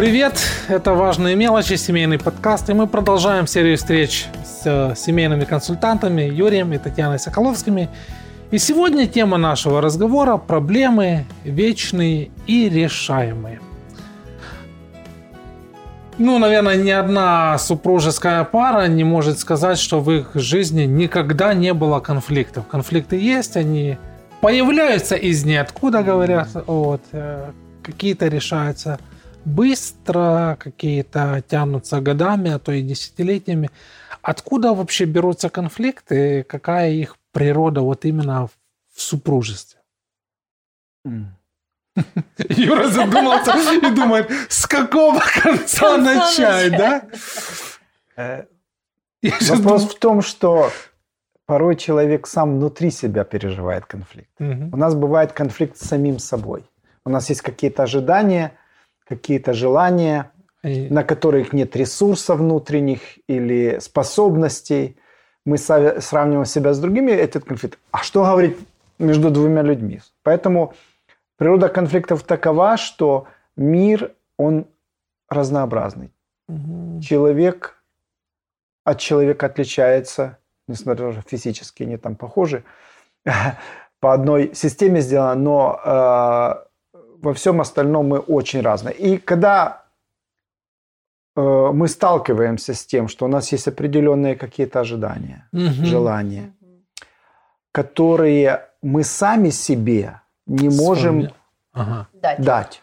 Привет! Это «Важные мелочи», семейный подкаст, и мы продолжаем серию встреч с э, семейными консультантами Юрием и Татьяной Соколовскими. И сегодня тема нашего разговора – проблемы вечные и решаемые. Ну, наверное, ни одна супружеская пара не может сказать, что в их жизни никогда не было конфликтов. Конфликты есть, они появляются из ниоткуда, говорят. Вот. Э, какие-то решаются быстро, какие-то тянутся годами, а то и десятилетиями. Откуда вообще берутся конфликты? Какая их природа вот именно в супружестве? Юра задумался и думает, с какого конца начать, да? Э, вопрос в том, что порой человек сам внутри себя переживает конфликт. У нас бывает конфликт с самим собой. У нас есть какие-то ожидания, какие-то желания, на которых нет ресурсов внутренних или способностей. Мы сравниваем себя с другими, этот конфликт. А что говорить между двумя людьми? Поэтому природа конфликтов такова, что мир, он разнообразный. Угу. Человек от человека отличается, несмотря на то, что физически они там похожи, по одной системе сделано, но э, во всем остальном мы очень разные. И когда э, мы сталкиваемся с тем, что у нас есть определенные какие-то ожидания, угу. желания, которые мы сами себе не можем ага. дать. дать.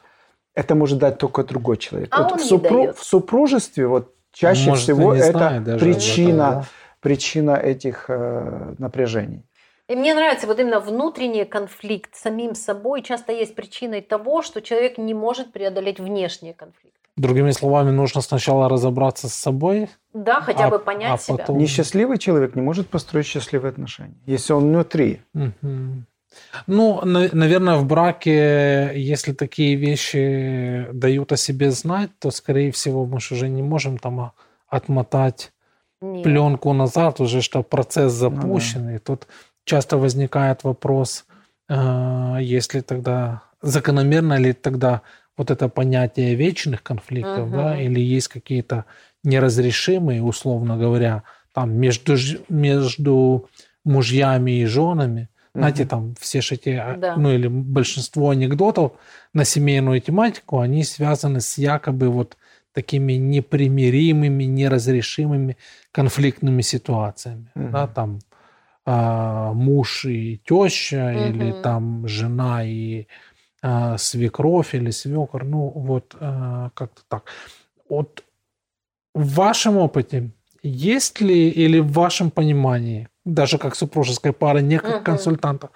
Это может дать только другой человек. А вот он в, супру... в супружестве вот чаще может, всего это причина, этого, да? причина этих э, напряжений. И мне нравится вот именно внутренний конфликт с самим собой часто есть причиной того, что человек не может преодолеть внешние конфликты. Другими словами, нужно сначала разобраться с собой. Да, хотя а, бы понять а себя. Потом... Несчастливый человек не может построить счастливые отношения, если он внутри. Угу. Ну, наверное, в браке, если такие вещи дают о себе знать, то, скорее всего, мы же уже не можем там отмотать Нет. пленку назад, уже что процесс запущенный. Ну, да. Тут часто возникает вопрос, э, если тогда закономерно ли тогда вот это понятие вечных конфликтов, угу. да, или есть какие-то неразрешимые, условно говоря, там между, между мужьями и женами, угу. знаете, там все же эти, а, да. ну или большинство анекдотов на семейную тематику, они связаны с якобы вот такими непримиримыми, неразрешимыми конфликтными ситуациями, угу. да, там а, муж и теща, угу. или там жена и а, свекровь или свекор, ну вот а, как-то так. Вот в вашем опыте есть ли или в вашем понимании, даже как супружеской пары, не как угу. консультантов,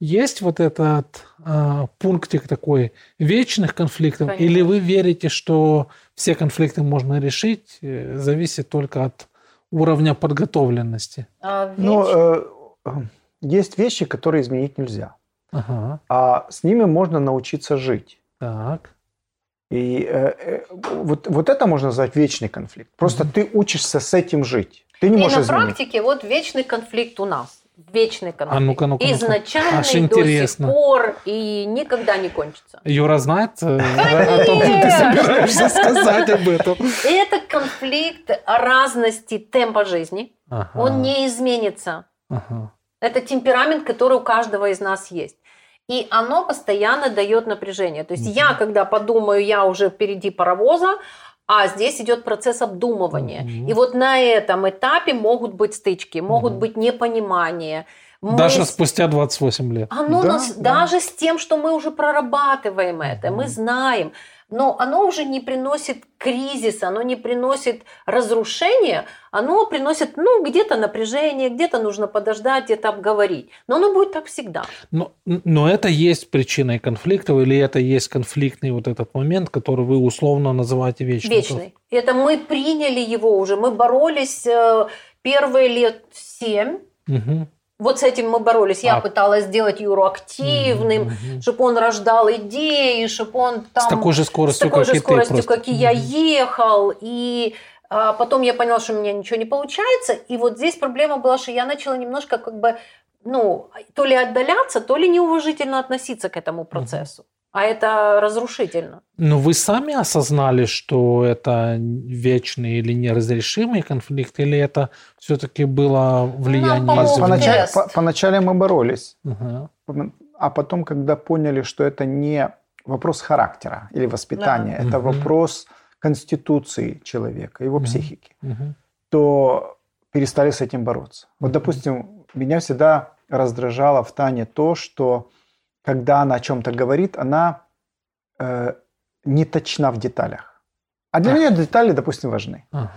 есть вот этот э, пунктик такой вечных конфликтов, Конечно. или вы верите, что все конфликты можно решить, э, зависит только от уровня подготовленности? А, ну, э, есть вещи, которые изменить нельзя. Ага. А с ними можно научиться жить. Так. И э, э, вот, вот это можно назвать вечный конфликт. Просто угу. ты учишься с этим жить. Ты не и можешь на изменить. практике вот вечный конфликт у нас. Вечный конфликт. А ну-ка, ну-ка, ну-ка. Изначальный Аж интересно. до сих пор и никогда не кончится. Юра знает э, о том, что ты собираешься сказать об этом. Это конфликт разности темпа жизни. Ага. Он не изменится. Ага. Это темперамент, который у каждого из нас есть. И оно постоянно дает напряжение. То есть я, когда подумаю, я уже впереди паровоза, а здесь идет процесс обдумывания. Угу. И вот на этом этапе могут быть стычки, могут угу. быть непонимания. Мы... Даже спустя 28 лет. Оно да, нас, да. Даже с тем, что мы уже прорабатываем это, угу. мы знаем но оно уже не приносит кризиса, оно не приносит разрушения, оно приносит, ну, где-то напряжение, где-то нужно подождать, где-то обговорить. Но оно будет так всегда. Но, но это есть причиной конфликтов или это есть конфликтный вот этот момент, который вы условно называете вечным? Вечный. Это мы приняли его уже, мы боролись э, первые лет семь. Угу. Вот с этим мы боролись. Я а... пыталась сделать Юру активным, mm-hmm. чтобы он рождал идеи, чтобы он там... С такой же скоростью, с такой как же и скоростью, ты как и я ехал. И а, потом я поняла, что у меня ничего не получается. И вот здесь проблема была, что я начала немножко как бы, ну, то ли отдаляться, то ли неуважительно относиться к этому процессу. Mm-hmm. А это разрушительно. Но вы сами осознали, что это вечный или неразрешимый конфликт, или это все-таки было влияние ну, извне? Поначалу, по, поначалу мы боролись, угу. а потом, когда поняли, что это не вопрос характера или воспитания, да. это угу. вопрос конституции человека, его угу. психики, угу. то перестали с этим бороться. Вот, допустим, меня всегда раздражало в Тане то, что когда она о чем-то говорит, она э, не точна в деталях. А для а. меня детали, допустим, важны. Ага.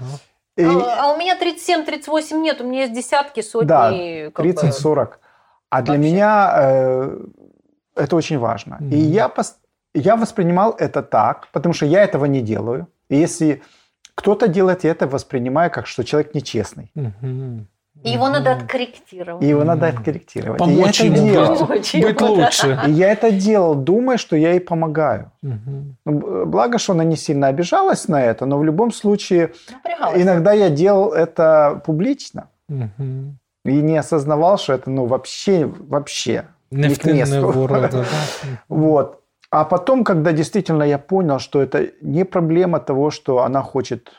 И... А, а у меня 37-38 нет, у меня есть десятки, сотни. Да, 30-40. А для меня э, это очень важно. Mm-hmm. И я, я воспринимал это так, потому что я этого не делаю. И если кто-то делает, я это воспринимаю как, что человек нечестный. Mm-hmm. И его надо откорректировать. И его надо откорректировать. Помочь ему делал. быть, быть лучше. И я это делал, думая, что я ей помогаю. Угу. Благо, что она не сильно обижалась на это, но в любом случае иногда я делал это публично. Угу. И не осознавал, что это ну вообще, вообще не к месту. Урода, да? Вот. А потом, когда действительно я понял, что это не проблема того, что она хочет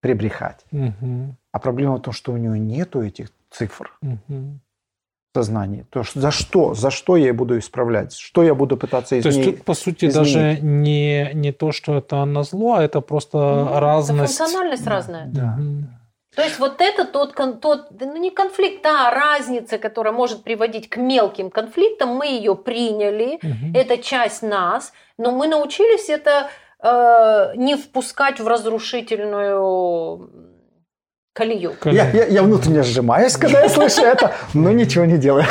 прибрехать. Угу. А проблема в том, что у нее нету этих цифр угу. сознании. То, что, за что? За что я буду исправлять? Что я буду пытаться изменить? То есть тут, по сути, изменить? даже не, не то, что это на зло, а это просто ну, разность. Это функциональность да. разная. Да. То есть вот это тот, тот ну не конфликт, а разница, которая может приводить к мелким конфликтам, мы ее приняли, угу. это часть нас, но мы научились это э, не впускать в разрушительную колею. Я, я, я внутренне сжимаюсь, когда я слышу это, но ничего не делаю.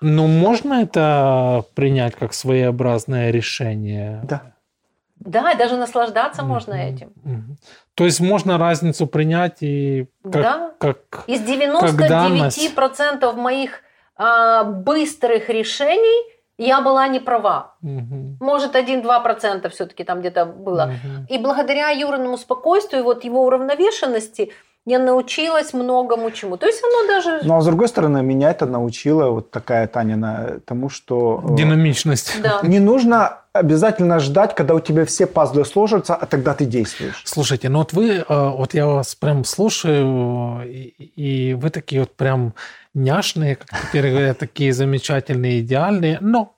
Ну, можно это принять как своеобразное решение? Да. Да, даже наслаждаться можно этим. То есть можно разницу принять и как, да. как Из 99% как моих а, быстрых решений я была не права. Угу. Может, 1-2% все-таки там где-то было. Угу. И благодаря Юриному спокойствию, вот его уравновешенности, я научилась многому чему. То есть оно даже... Ну, а с другой стороны, меня это научила вот такая Таня тому, что... Э, Динамичность. Да. Не нужно обязательно ждать, когда у тебя все пазлы сложатся, а тогда ты действуешь. Слушайте, ну вот вы, э, вот я вас прям слушаю, и, вы такие вот прям няшные, как теперь говорят, такие замечательные, идеальные, но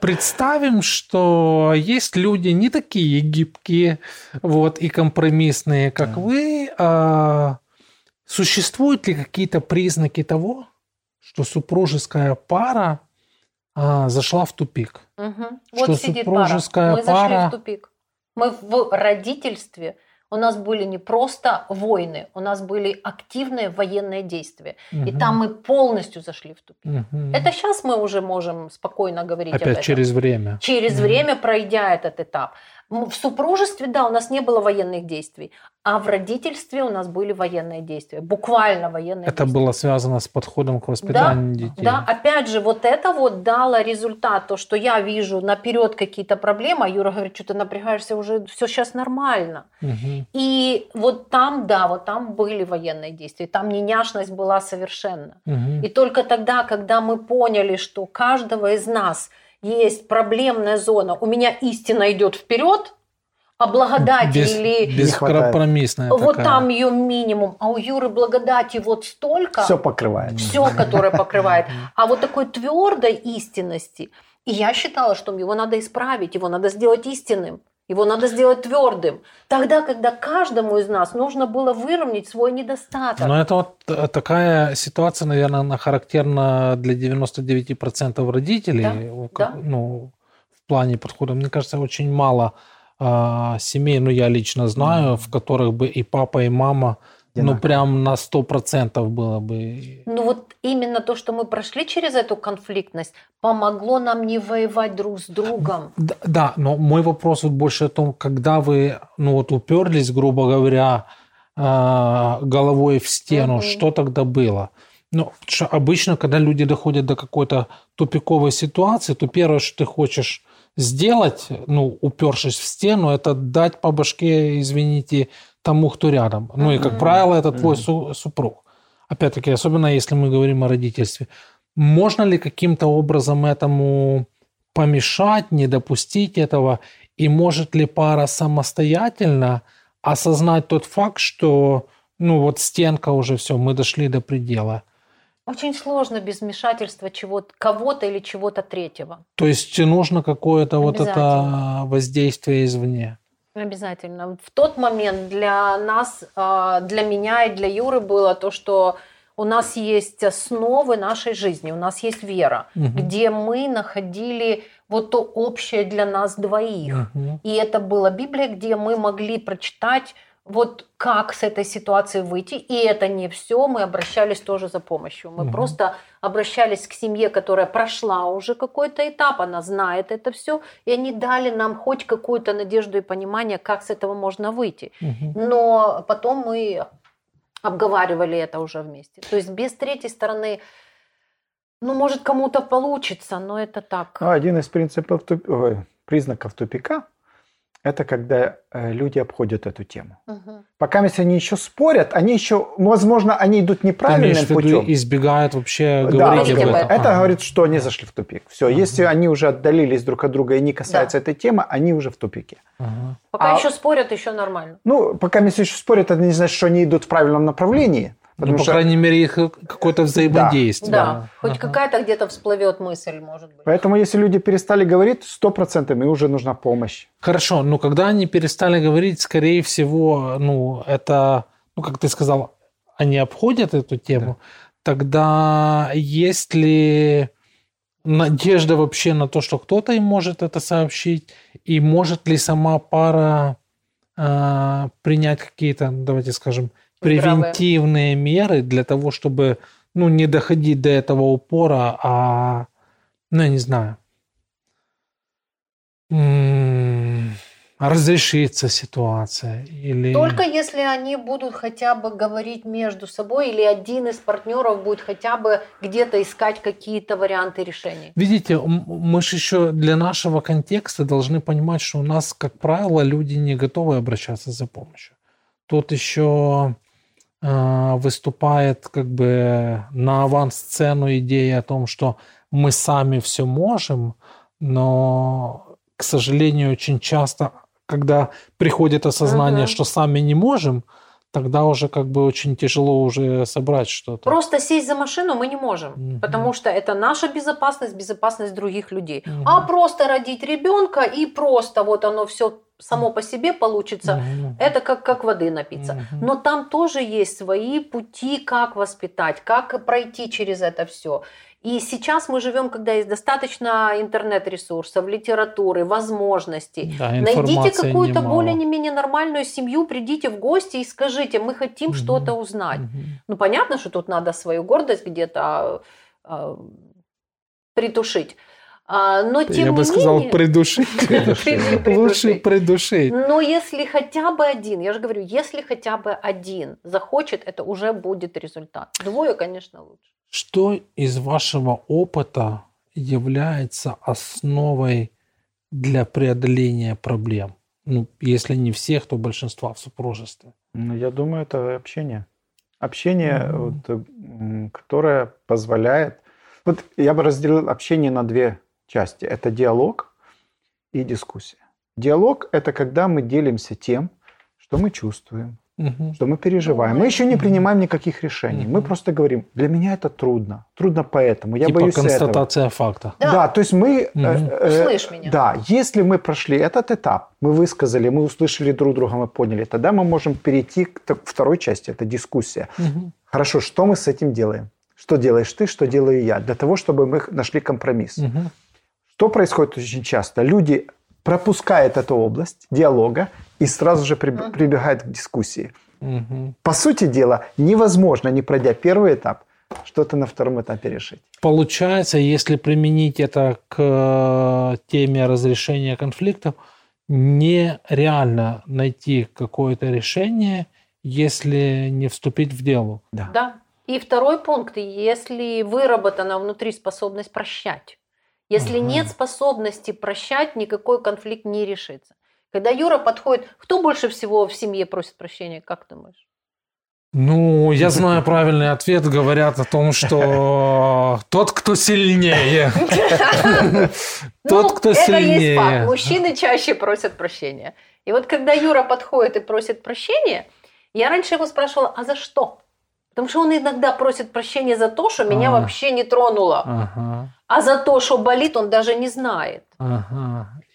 представим, что есть люди не такие гибкие вот, и компромиссные, как да. вы. А, существуют ли какие-то признаки того, что супружеская пара а, зашла в тупик? Угу. Что вот сидит супружеская пара. Мы пара... зашли в тупик. Мы в родительстве у нас были не просто войны, у нас были активные военные действия. Угу. И там мы полностью зашли в тупик. Угу. Это сейчас мы уже можем спокойно говорить Опять об этом. через время. Через угу. время, пройдя этот этап. В супружестве, да, у нас не было военных действий, а в родительстве у нас были военные действия, буквально военные это действия. было связано с подходом к воспитанию да, детей. Да, опять же, вот это вот дало результат, то, что я вижу наперед какие-то проблемы, а Юра говорит, что ты напрягаешься уже, все сейчас нормально. Угу. И вот там, да, вот там были военные действия, там не няшность была совершенно. Угу. И только тогда, когда мы поняли, что каждого из нас – есть проблемная зона, у меня истина идет вперед, а благодати Без, или... Бескомпромиссная Вот такая. там ее минимум. А у Юры благодати вот столько. Все покрывает. Все, которое покрывает. А вот такой твердой истинности. И я считала, что его надо исправить, его надо сделать истинным. Его надо сделать твердым. Тогда, когда каждому из нас нужно было выровнять свой недостаток. Но это вот э, такая ситуация, наверное, она характерна для 99% родителей. Да, да. Ну, в плане подхода, мне кажется, очень мало э, семей, ну, я лично знаю, mm-hmm. в которых бы и папа, и мама ну, прям на 100% было бы. Ну, вот именно то, что мы прошли через эту конфликтность, помогло нам не воевать друг с другом. Да, да но мой вопрос вот больше о том, когда вы, ну, вот уперлись, грубо говоря, а, головой в стену, угу. что тогда было? Ну, обычно, когда люди доходят до какой-то тупиковой ситуации, то первое, что ты хочешь сделать, ну, упершись в стену, это дать по башке, извините, тому, кто рядом. Ну и, как правило, это твой су- супруг. Опять-таки, особенно если мы говорим о родительстве. Можно ли каким-то образом этому помешать, не допустить этого? И может ли пара самостоятельно осознать тот факт, что ну вот стенка уже все, мы дошли до предела? Очень сложно без вмешательства чего кого-то или чего-то третьего. То есть нужно какое-то вот это воздействие извне. Обязательно. В тот момент для нас, а, для меня и для Юры было то, что у нас есть основы нашей жизни, у нас есть вера, угу. где мы находили вот то общее для нас двоих. Угу. И это была Библия, где мы могли прочитать вот как с этой ситуации выйти. И это не все, мы обращались тоже за помощью. Мы угу. просто обращались к семье, которая прошла уже какой-то этап, она знает это все, и они дали нам хоть какую-то надежду и понимание, как с этого можно выйти. Угу. Но потом мы обговаривали это уже вместе. То есть без третьей стороны, ну, может, кому-то получится, но это так. Ну, один из принципов, признаков тупика – это когда э, люди обходят эту тему. Угу. Пока если они еще спорят, они еще, возможно, они идут неправильным Ты путем. избегают вообще говорить да, об этом. Это ага. говорит, что они зашли в тупик. Все, ага. если они уже отдалились друг от друга и не касаются да. этой темы, они уже в тупике. Ага. Пока а, еще спорят, еще нормально. Ну, пока если еще спорят, это не значит, что они идут в правильном направлении. Потому ну, по что... крайней мере, их какое-то взаимодействие. Да, да. хоть ага. какая-то где-то всплывет мысль, может быть. Поэтому, если люди перестали говорить, сто процентов им уже нужна помощь. Хорошо, но когда они перестали говорить, скорее всего, ну, это, ну, как ты сказал, они обходят эту тему, да. тогда есть ли надежда вообще на то, что кто-то им может это сообщить, и может ли сама пара э, принять какие-то, давайте скажем, превентивные меры для того, чтобы ну, не доходить до этого упора, а, ну, я не знаю, разрешится ситуация? Или... Только если они будут хотя бы говорить между собой, или один из партнеров будет хотя бы где-то искать какие-то варианты решений. Видите, мы же еще для нашего контекста должны понимать, что у нас, как правило, люди не готовы обращаться за помощью. Тут еще а, выступает как бы на авансцену идея о том, что мы сами все можем, но, к сожалению, очень часто, когда приходит осознание, угу. что сами не можем, тогда уже как бы очень тяжело уже собрать что-то. Просто сесть за машину мы не можем, угу. потому что это наша безопасность, безопасность других людей. Угу. А просто родить ребенка и просто вот оно все само по себе получится, угу. это как, как воды напиться. Угу. Но там тоже есть свои пути, как воспитать, как пройти через это все. И сейчас мы живем, когда есть достаточно интернет-ресурсов, литературы, возможностей. Да, Найдите какую-то более не менее нормальную семью, придите в гости и скажите, мы хотим угу. что-то узнать. Угу. Ну, понятно, что тут надо свою гордость где-то э, притушить. А, но тем Я бы сказал, менее... придушить. Лучше придушить. Но если хотя бы один, я же говорю, если хотя бы один захочет, это уже будет результат. Двое, конечно, лучше. Что из вашего опыта является основой для преодоления проблем? Ну, если не всех, то большинства в супружестве. Ну, я думаю, это общение. Общение, mm-hmm. вот, которое позволяет... Вот я бы разделил общение на две части. Это диалог и дискуссия. Диалог – это когда мы делимся тем, что мы чувствуем, угу. что мы переживаем. Мы еще не принимаем никаких решений. Угу. Мы просто говорим, для меня это трудно. Трудно поэтому. Я типа боюсь констатация этого. факта. Да. да, то есть мы... Угу. Э, Услышь меня. Да, если мы прошли этот этап, мы высказали, мы услышали друг друга, мы поняли, тогда мы можем перейти к второй части, это дискуссия. Угу. Хорошо, что мы с этим делаем? Что делаешь ты, что делаю я? Для того, чтобы мы нашли компромисс. Угу. Что происходит очень часто? Люди пропускают эту область диалога и сразу же при, прибегают к дискуссии. Угу. По сути дела, невозможно, не пройдя первый этап, что-то на втором этапе решить. Получается, если применить это к э, теме разрешения конфликтов, нереально найти какое-то решение, если не вступить в дело. Да. да. И второй пункт, если выработана внутри способность прощать. Если угу. нет способности прощать, никакой конфликт не решится. Когда Юра подходит, кто больше всего в семье просит прощения, как ты думаешь? Ну, я знаю правильный ответ. Говорят о том, что тот, кто сильнее. Тот, ну, кто сильнее. Мужчины чаще просят прощения. И вот когда Юра подходит и просит прощения, я раньше его спрашивала, а за что? Потому что он иногда просит прощения за то, что меня вообще не тронуло. А за то, что болит, он даже не знает.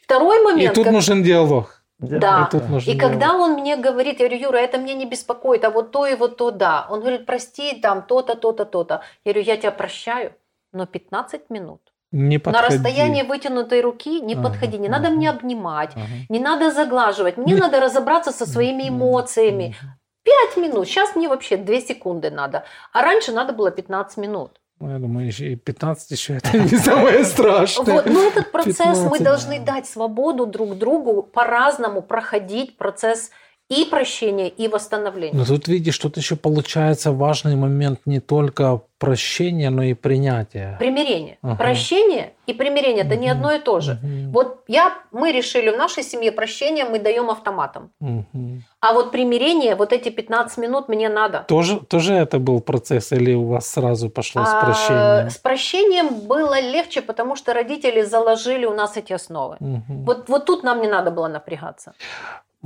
Второй момент... И тут как... нужен диалог. Да. И, тут нужен и когда он мне говорит, я говорю, Юра, это меня не беспокоит, а вот то и вот то, да. Он говорит, прости, там то-то, то-то, то-то. Я говорю, я тебя прощаю, но 15 минут. Не подходи. На расстоянии вытянутой руки не ага, подходи. Не ага, надо мне обнимать, ага. не надо заглаживать. Мне не... надо разобраться со своими эмоциями. Пять минут. Сейчас мне вообще две секунды надо. А раньше надо было 15 минут. Ну, я думаю, еще 15 еще это не самое страшное. Вот, но этот процесс 15, мы должны дать свободу друг другу по-разному проходить процесс и прощения, и восстановления. Но тут видишь, тут еще получается важный момент не только прощения, но и принятия. Примирение. Ага. Прощение и примирение это не одно и то же. Угу. Вот я, мы решили в нашей семье прощение мы даем автоматом. Угу. А вот примирение, вот эти 15 минут мне надо. Тоже, тоже это был процесс или у вас сразу пошло а, с прощением? С прощением было легче, потому что родители заложили у нас эти основы. Угу. Вот, вот тут нам не надо было напрягаться.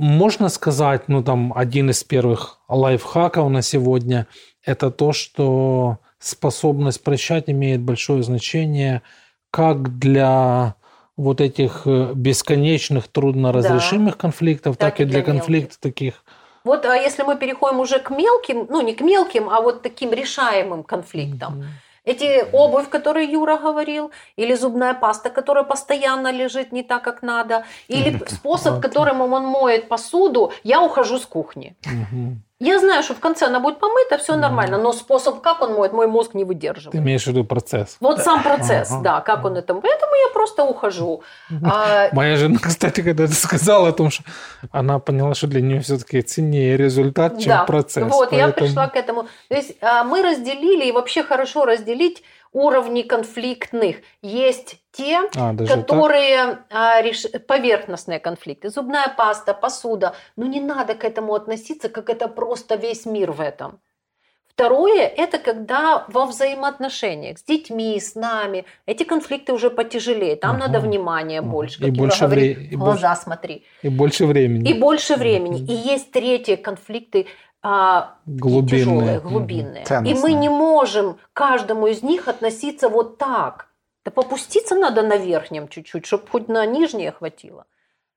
Можно сказать, ну там один из первых лайфхаков на сегодня – это то, что способность прощать имеет большое значение как для вот этих э, бесконечных трудноразрешимых да. конфликтов, так, так и для, для конфликтов таких. Вот а если мы переходим уже к мелким, ну не к мелким, а вот таким решаемым конфликтам. Mm-hmm эти обувь, которую Юра говорил, или зубная паста, которая постоянно лежит не так, как надо, или способ, которым он моет посуду, я ухожу с кухни. Я знаю, что в конце она будет помыта, все нормально, но способ, как он моет, мой мозг не выдерживает. Ты имеешь в виду процесс? Вот сам процесс, ага. да, как он это... Поэтому я просто ухожу. А... Моя жена, кстати, когда ты сказала о том, что она поняла, что для нее все-таки ценнее результат, чем да. процесс. Вот, поэтому... я пришла к этому. То есть а, мы разделили, и вообще хорошо разделить уровней конфликтных. Есть те, а, которые а, реш... поверхностные конфликты. Зубная паста, посуда. Ну не надо к этому относиться, как это просто весь мир в этом. Второе – это когда во взаимоотношениях с детьми, с нами, эти конфликты уже потяжелее, там угу. надо внимания больше. Как и больше говорит, вре... глаза больше... смотри. И больше времени. И больше времени. И есть третьи конфликты, а, глубинные. тяжелые, глубинные. Ценностные. И мы не можем каждому из них относиться вот так. Да попуститься надо на верхнем чуть-чуть, чтобы хоть на нижнее хватило.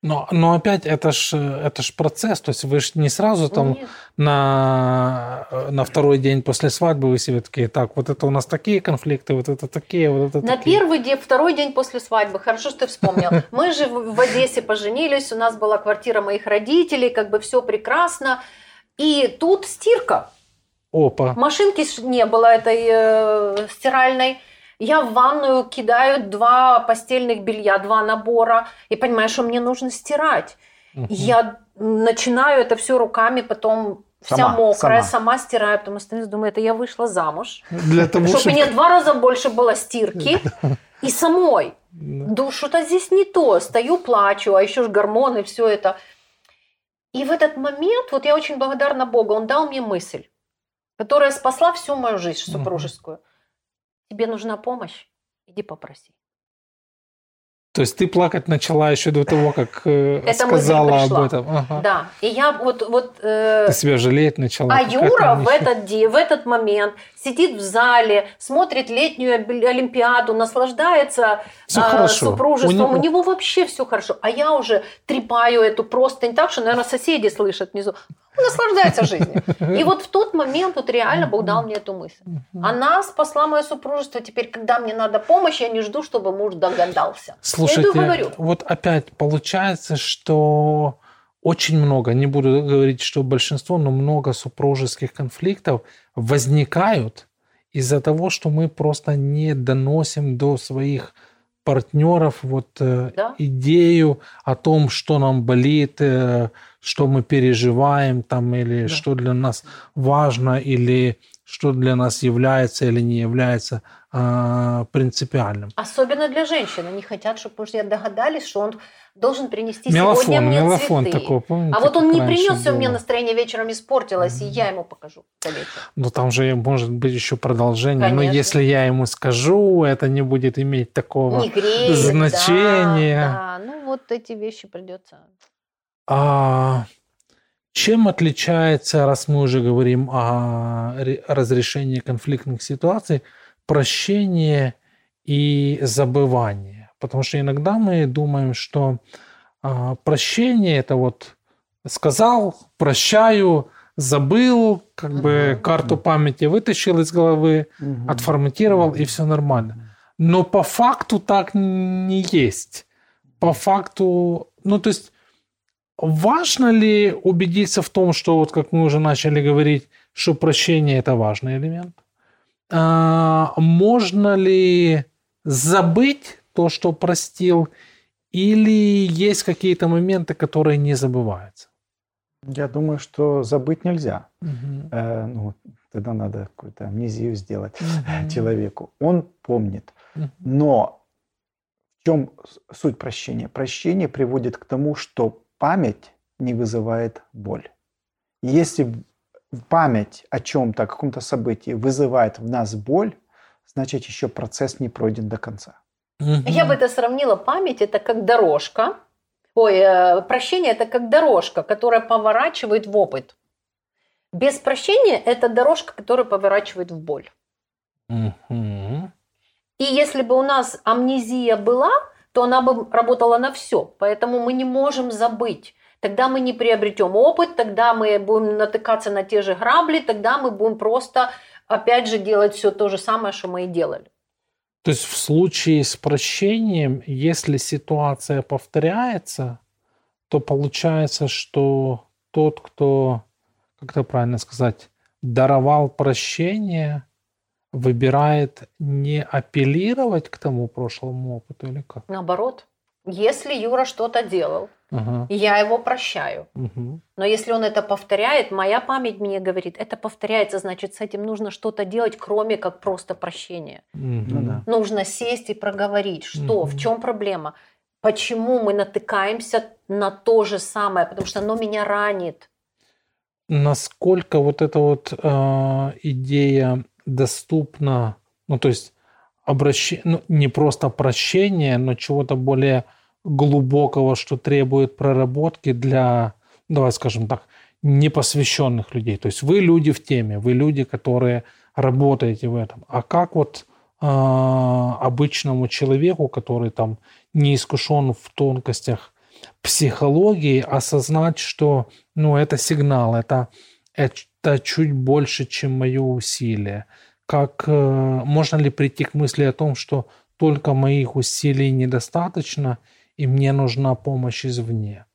Но, но опять это ж, это ж процесс, то есть вы же не сразу там на, на второй день после свадьбы вы себе такие, так, вот это у нас такие конфликты, вот это такие, вот это На такие. первый день, второй день после свадьбы, хорошо, что ты вспомнил. Мы же в Одессе поженились, у нас была квартира моих родителей, как бы все прекрасно. И тут стирка. Опа. Машинки не было этой э, стиральной. Я в ванную кидаю два постельных белья, два набора, и понимаю, что мне нужно стирать. Угу. Я начинаю это все руками, потом вся сама, мокрая, сама. сама стираю, потому что думаю, это я вышла замуж. Для того, чтобы, чтобы мне два раза больше было стирки и самой. Да, что-то здесь не то. Стою, плачу, а еще ж гормоны, все это. И в этот момент, вот я очень благодарна Богу, Он дал мне мысль, которая спасла всю мою жизнь супружескую. Тебе нужна помощь, иди попроси. То есть ты плакать начала еще до того, как э, сказала об этом. Ага. Да. И я вот... вот э... Ты себя жалеть начала. А Юра в этот, день, в этот момент сидит в зале, смотрит летнюю Олимпиаду, наслаждается все э, супружеством. У него... У него вообще все хорошо. А я уже трепаю эту простынь так, что, наверное, соседи слышат внизу. Он наслаждается жизнью. И вот в тот момент вот реально Бог дал мне эту мысль. Она спасла мое супружество. Теперь, когда мне надо помощь, я не жду, чтобы муж догадался. Слушайте, я говорю. вот опять получается, что очень много, не буду говорить, что большинство, но много супружеских конфликтов возникают из-за того, что мы просто не доносим до своих партнеров вот э, да? идею о том, что нам болит, э, что мы переживаем там или да. что для нас важно или что для нас является или не является э, принципиальным. Особенно для женщин. Они хотят, чтобы уже догадались, что он должен принести мелофон, сегодня мне мелофон цветы. Такой, помните, а вот он не принес, и было? у меня настроение вечером испортилось, mm-hmm. и я ему покажу. Ну, там же может быть еще продолжение. Конечно. Но если я ему скажу, это не будет иметь такого не греет, значения. Да, да. Ну, вот эти вещи придется. А чем отличается, раз мы уже говорим о разрешении конфликтных ситуаций, прощение и забывание? Потому что иногда мы думаем, что а, прощение это вот сказал, прощаю, забыл, как угу. бы карту памяти вытащил из головы, угу. отформатировал угу. и все нормально. Но по факту так не есть. По факту, ну то есть Важно ли убедиться в том, что, вот как мы уже начали говорить, что прощение – это важный элемент? А, можно ли забыть то, что простил, или есть какие-то моменты, которые не забываются? Я думаю, что забыть нельзя. Угу. Э, ну, тогда надо какую-то амнезию сделать угу. человеку. Он помнит. Угу. Но в чем суть прощения? Прощение приводит к тому, что память не вызывает боль. Если память о чем-то, о каком-то событии вызывает в нас боль, значит еще процесс не пройден до конца. Я бы это сравнила. Память это как дорожка. Ой, э, прощение это как дорожка, которая поворачивает в опыт. Без прощения это дорожка, которая поворачивает в боль. И если бы у нас амнезия была, то она бы работала на все. Поэтому мы не можем забыть. Тогда мы не приобретем опыт, тогда мы будем натыкаться на те же грабли, тогда мы будем просто, опять же, делать все то же самое, что мы и делали. То есть в случае с прощением, если ситуация повторяется, то получается, что тот, кто, как это правильно сказать, даровал прощение, выбирает не апеллировать к тому прошлому опыту или как? Наоборот. Если Юра что-то делал, uh я его прощаю. uh Но если он это повторяет, моя память мне говорит, это повторяется, значит, с этим нужно что-то делать, кроме как просто прощения. uh Нужно сесть и проговорить, что, uh в чем проблема, почему мы натыкаемся на то же самое, потому что оно меня ранит. Насколько вот эта вот э, идея доступно, ну то есть обращение, ну, не просто прощение, но чего-то более глубокого, что требует проработки для, давай скажем так, непосвященных людей. То есть вы люди в теме, вы люди, которые работаете в этом. А как вот э, обычному человеку, который там не искушен в тонкостях психологии, осознать, что ну, это сигнал, это, это чуть больше, чем мое усилие. Как э, можно ли прийти к мысли о том, что только моих усилий недостаточно, и мне нужна помощь извне?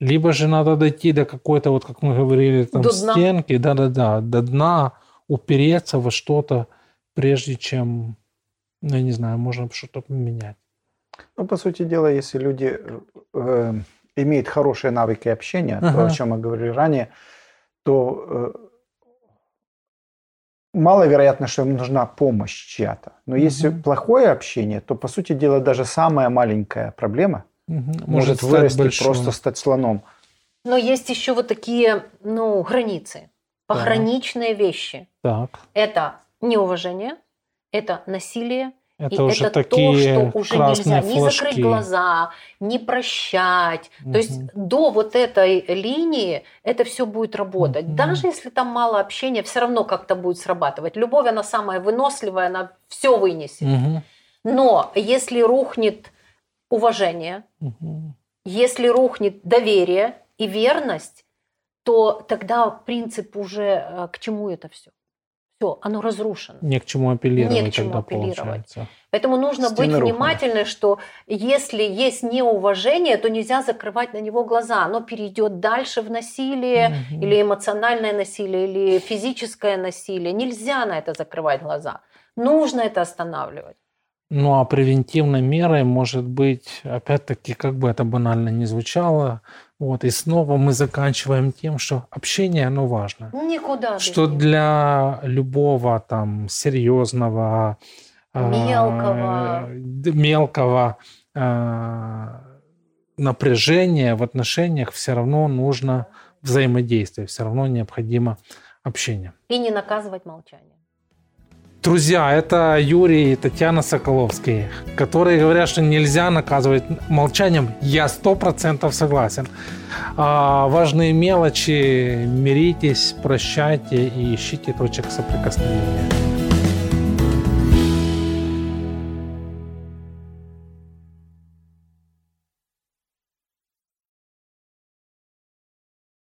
Либо же надо дойти до какой-то, вот как мы говорили, там до стенки, да-да-да, до дна, упереться во что-то, прежде чем, ну, я не знаю, можно что-то поменять. Ну, по сути дела, если люди э имеют хорошие навыки общения, ага. то, о чем мы говорили ранее, то э, маловероятно, что им нужна помощь чья-то. Но угу. если плохое общение, то, по сути дела, даже самая маленькая проблема угу. может, может вырасти, большим. просто стать слоном. Но есть еще вот такие ну, границы, пограничные так. вещи. Так. Это неуважение, это насилие, это и уже это такие то, что уже нельзя флажки. не закрыть глаза, не прощать. Угу. То есть до вот этой линии это все будет работать. Угу. Даже если там мало общения, все равно как-то будет срабатывать. Любовь, она самая выносливая, она все вынесет. Угу. Но если рухнет уважение, угу. если рухнет доверие и верность, то тогда принцип уже э, к чему это все? Все, оно разрушено. Не к чему апеллировать Не к чему тогда апеллировать. Получается. Поэтому нужно Стены быть рухнули. внимательны, что если есть неуважение, то нельзя закрывать на него глаза. Оно перейдет дальше в насилие, угу. или эмоциональное насилие, или физическое насилие. Нельзя на это закрывать глаза. Нужно это останавливать. Ну а превентивной мерой может быть, опять-таки, как бы это банально не звучало, вот, и снова мы заканчиваем тем, что общение, оно важно. Никуда. Что для любого там серьезного, мелкого, э, мелкого э, напряжения в отношениях все равно нужно взаимодействие, все равно необходимо общение. И не наказывать молчание. Друзья, это Юрий и Татьяна Соколовские, которые говорят, что нельзя наказывать молчанием. Я сто процентов согласен. А, важные мелочи, миритесь, прощайте и ищите точек соприкосновения.